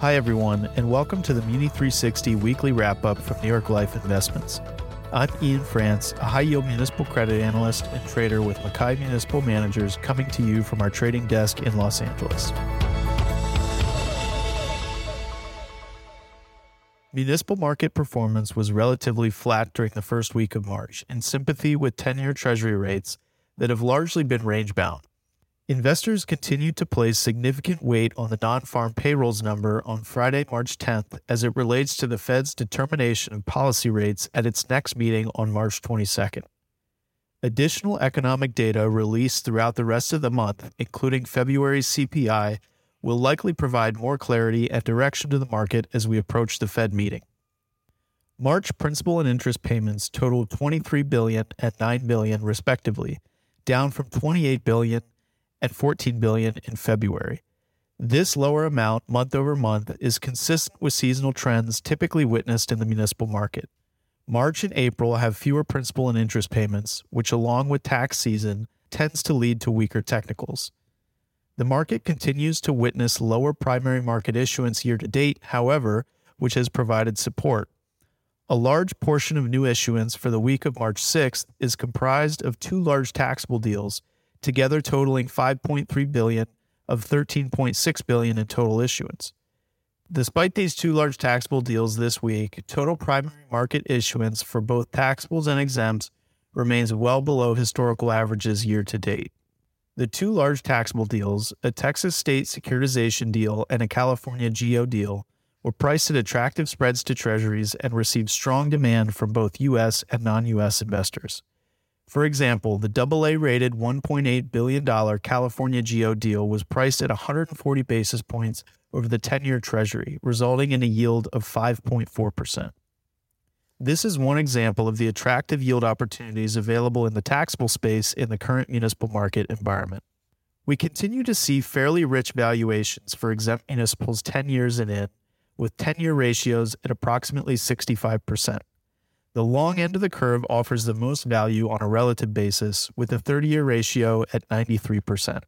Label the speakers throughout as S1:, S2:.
S1: Hi, everyone, and welcome to the Muni 360 weekly wrap up from New York Life Investments. I'm Ian France, a high yield municipal credit analyst and trader with MacKay Municipal Managers, coming to you from our trading desk in Los Angeles. Municipal market performance was relatively flat during the first week of March, in sympathy with 10 year Treasury rates that have largely been range bound. Investors continued to place significant weight on the non farm payrolls number on Friday, March 10th, as it relates to the Fed's determination of policy rates at its next meeting on March 22nd. Additional economic data released throughout the rest of the month, including February's CPI, will likely provide more clarity and direction to the market as we approach the Fed meeting. March principal and interest payments totaled 23 billion and 9 billion respectively, down from 28 billion at 14 billion in February. This lower amount month over month is consistent with seasonal trends typically witnessed in the municipal market. March and April have fewer principal and interest payments, which along with tax season tends to lead to weaker technicals. The market continues to witness lower primary market issuance year to date, however, which has provided support. A large portion of new issuance for the week of March 6th is comprised of two large taxable deals together totaling 5.3 billion of 13.6 billion in total issuance. Despite these two large taxable deals this week, total primary market issuance for both taxables and exempts remains well below historical averages year to date. The two large taxable deals, a Texas state securitization deal and a California GO deal, were priced at attractive spreads to treasuries and received strong demand from both U.S. and non U.S. investors. For example, the AA rated $1.8 billion California GO deal was priced at 140 basis points over the 10 year Treasury, resulting in a yield of 5.4%. This is one example of the attractive yield opportunities available in the taxable space in the current municipal market environment. We continue to see fairly rich valuations for exempt municipals 10 years and in, with 10 year ratios at approximately 65%. The long end of the curve offers the most value on a relative basis, with a 30 year ratio at 93%.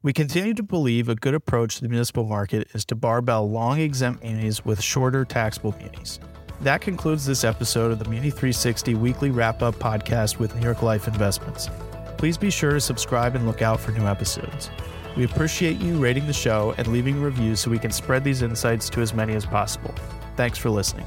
S1: We continue to believe a good approach to the municipal market is to barbell long exempt munis with shorter taxable munis. That concludes this episode of the Muni 360 weekly wrap up podcast with New York Life Investments. Please be sure to subscribe and look out for new episodes. We appreciate you rating the show and leaving reviews so we can spread these insights to as many as possible. Thanks for listening.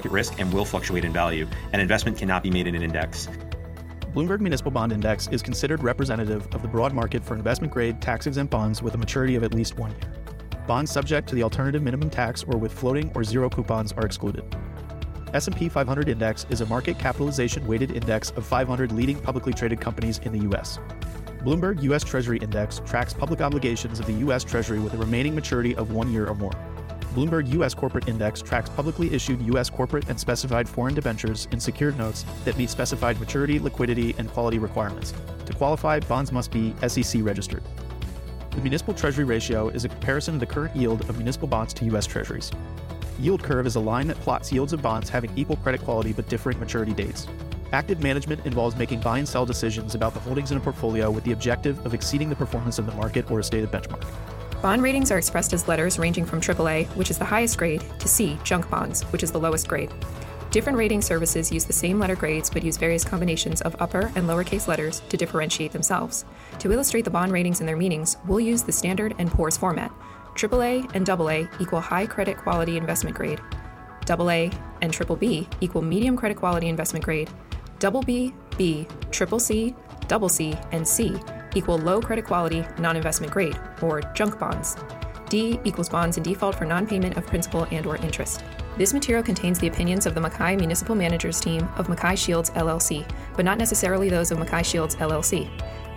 S2: market risk and will fluctuate in value. An investment cannot be made in an index.
S3: Bloomberg Municipal Bond Index is considered representative of the broad market for investment grade tax exempt bonds with a maturity of at least one year. Bonds subject to the alternative minimum tax or with floating or zero coupons are excluded. S&P 500 Index is a market capitalization weighted index of 500 leading publicly traded companies in the US. Bloomberg US Treasury Index tracks public obligations of the US Treasury with a remaining maturity of 1 year or more. Bloomberg U.S. Corporate Index tracks publicly issued U.S. corporate and specified foreign debentures and secured notes that meet specified maturity, liquidity, and quality requirements. To qualify, bonds must be SEC registered. The municipal treasury ratio is a comparison of the current yield of municipal bonds to U.S. treasuries. Yield curve is a line that plots yields of bonds having equal credit quality but differing maturity dates. Active management involves making buy and sell decisions about the holdings in a portfolio with the objective of exceeding the performance of the market or a stated benchmark.
S4: Bond ratings are expressed as letters ranging from AAA, which is the highest grade, to C, junk bonds, which is the lowest grade. Different rating services use the same letter grades but use various combinations of upper and lowercase letters to differentiate themselves. To illustrate the bond ratings and their meanings, we'll use the standard and poor's format. AAA and AA equal high credit quality investment grade. AA and triple B equal medium credit quality investment grade. Double B, B, triple C, double C, and C equal low credit quality, non investment grade, or junk bonds. D equals bonds in default for non payment of principal and or interest. This material contains the opinions of the MacKay Municipal Managers team of MacKay Shields LLC, but not necessarily those of MacKay Shields LLC.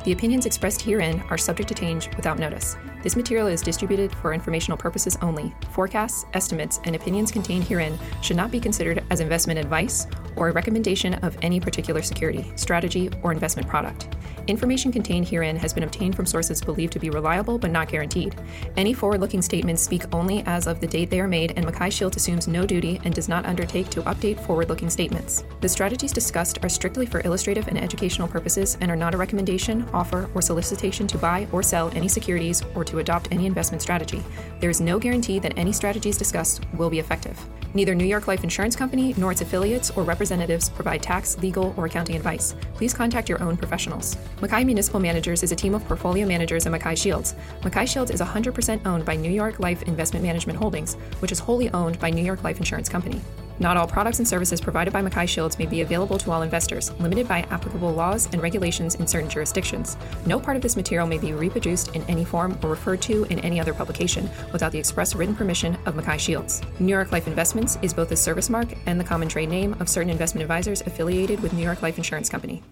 S4: The opinions expressed herein are subject to change without notice. This material is distributed for informational purposes only. Forecasts, estimates, and opinions contained herein should not be considered as investment advice or a recommendation of any particular security, strategy, or investment product. Information contained herein has been obtained from sources believed to be reliable but not guaranteed. Any forward looking statements speak only as of the date they are made, and MacKay Shields assumes no duty and does not undertake to update forward looking statements. The strategies discussed are strictly for illustrative and educational purposes and are not a recommendation, offer, or solicitation to buy or sell any securities or to adopt any investment strategy. There is no guarantee that any strategies discussed will be effective. Neither New York Life Insurance Company nor its affiliates or representatives provide tax, legal, or accounting advice. Please contact your own professionals. MacKay Municipal Managers is a team of portfolio managers at MacKay Shields. MacKay Shields is 100% owned by New York Life Investment Management Holdings, which is wholly owned by New York Life Insurance Company. Not all products and services provided by MacKay Shields may be available to all investors, limited by applicable laws and regulations in certain jurisdictions. No part of this material may be reproduced in any form or referred to in any other publication without the express written permission of MacKay Shields. New York Life Investments is both the service mark and the common trade name of certain investment advisors affiliated with New York Life Insurance Company.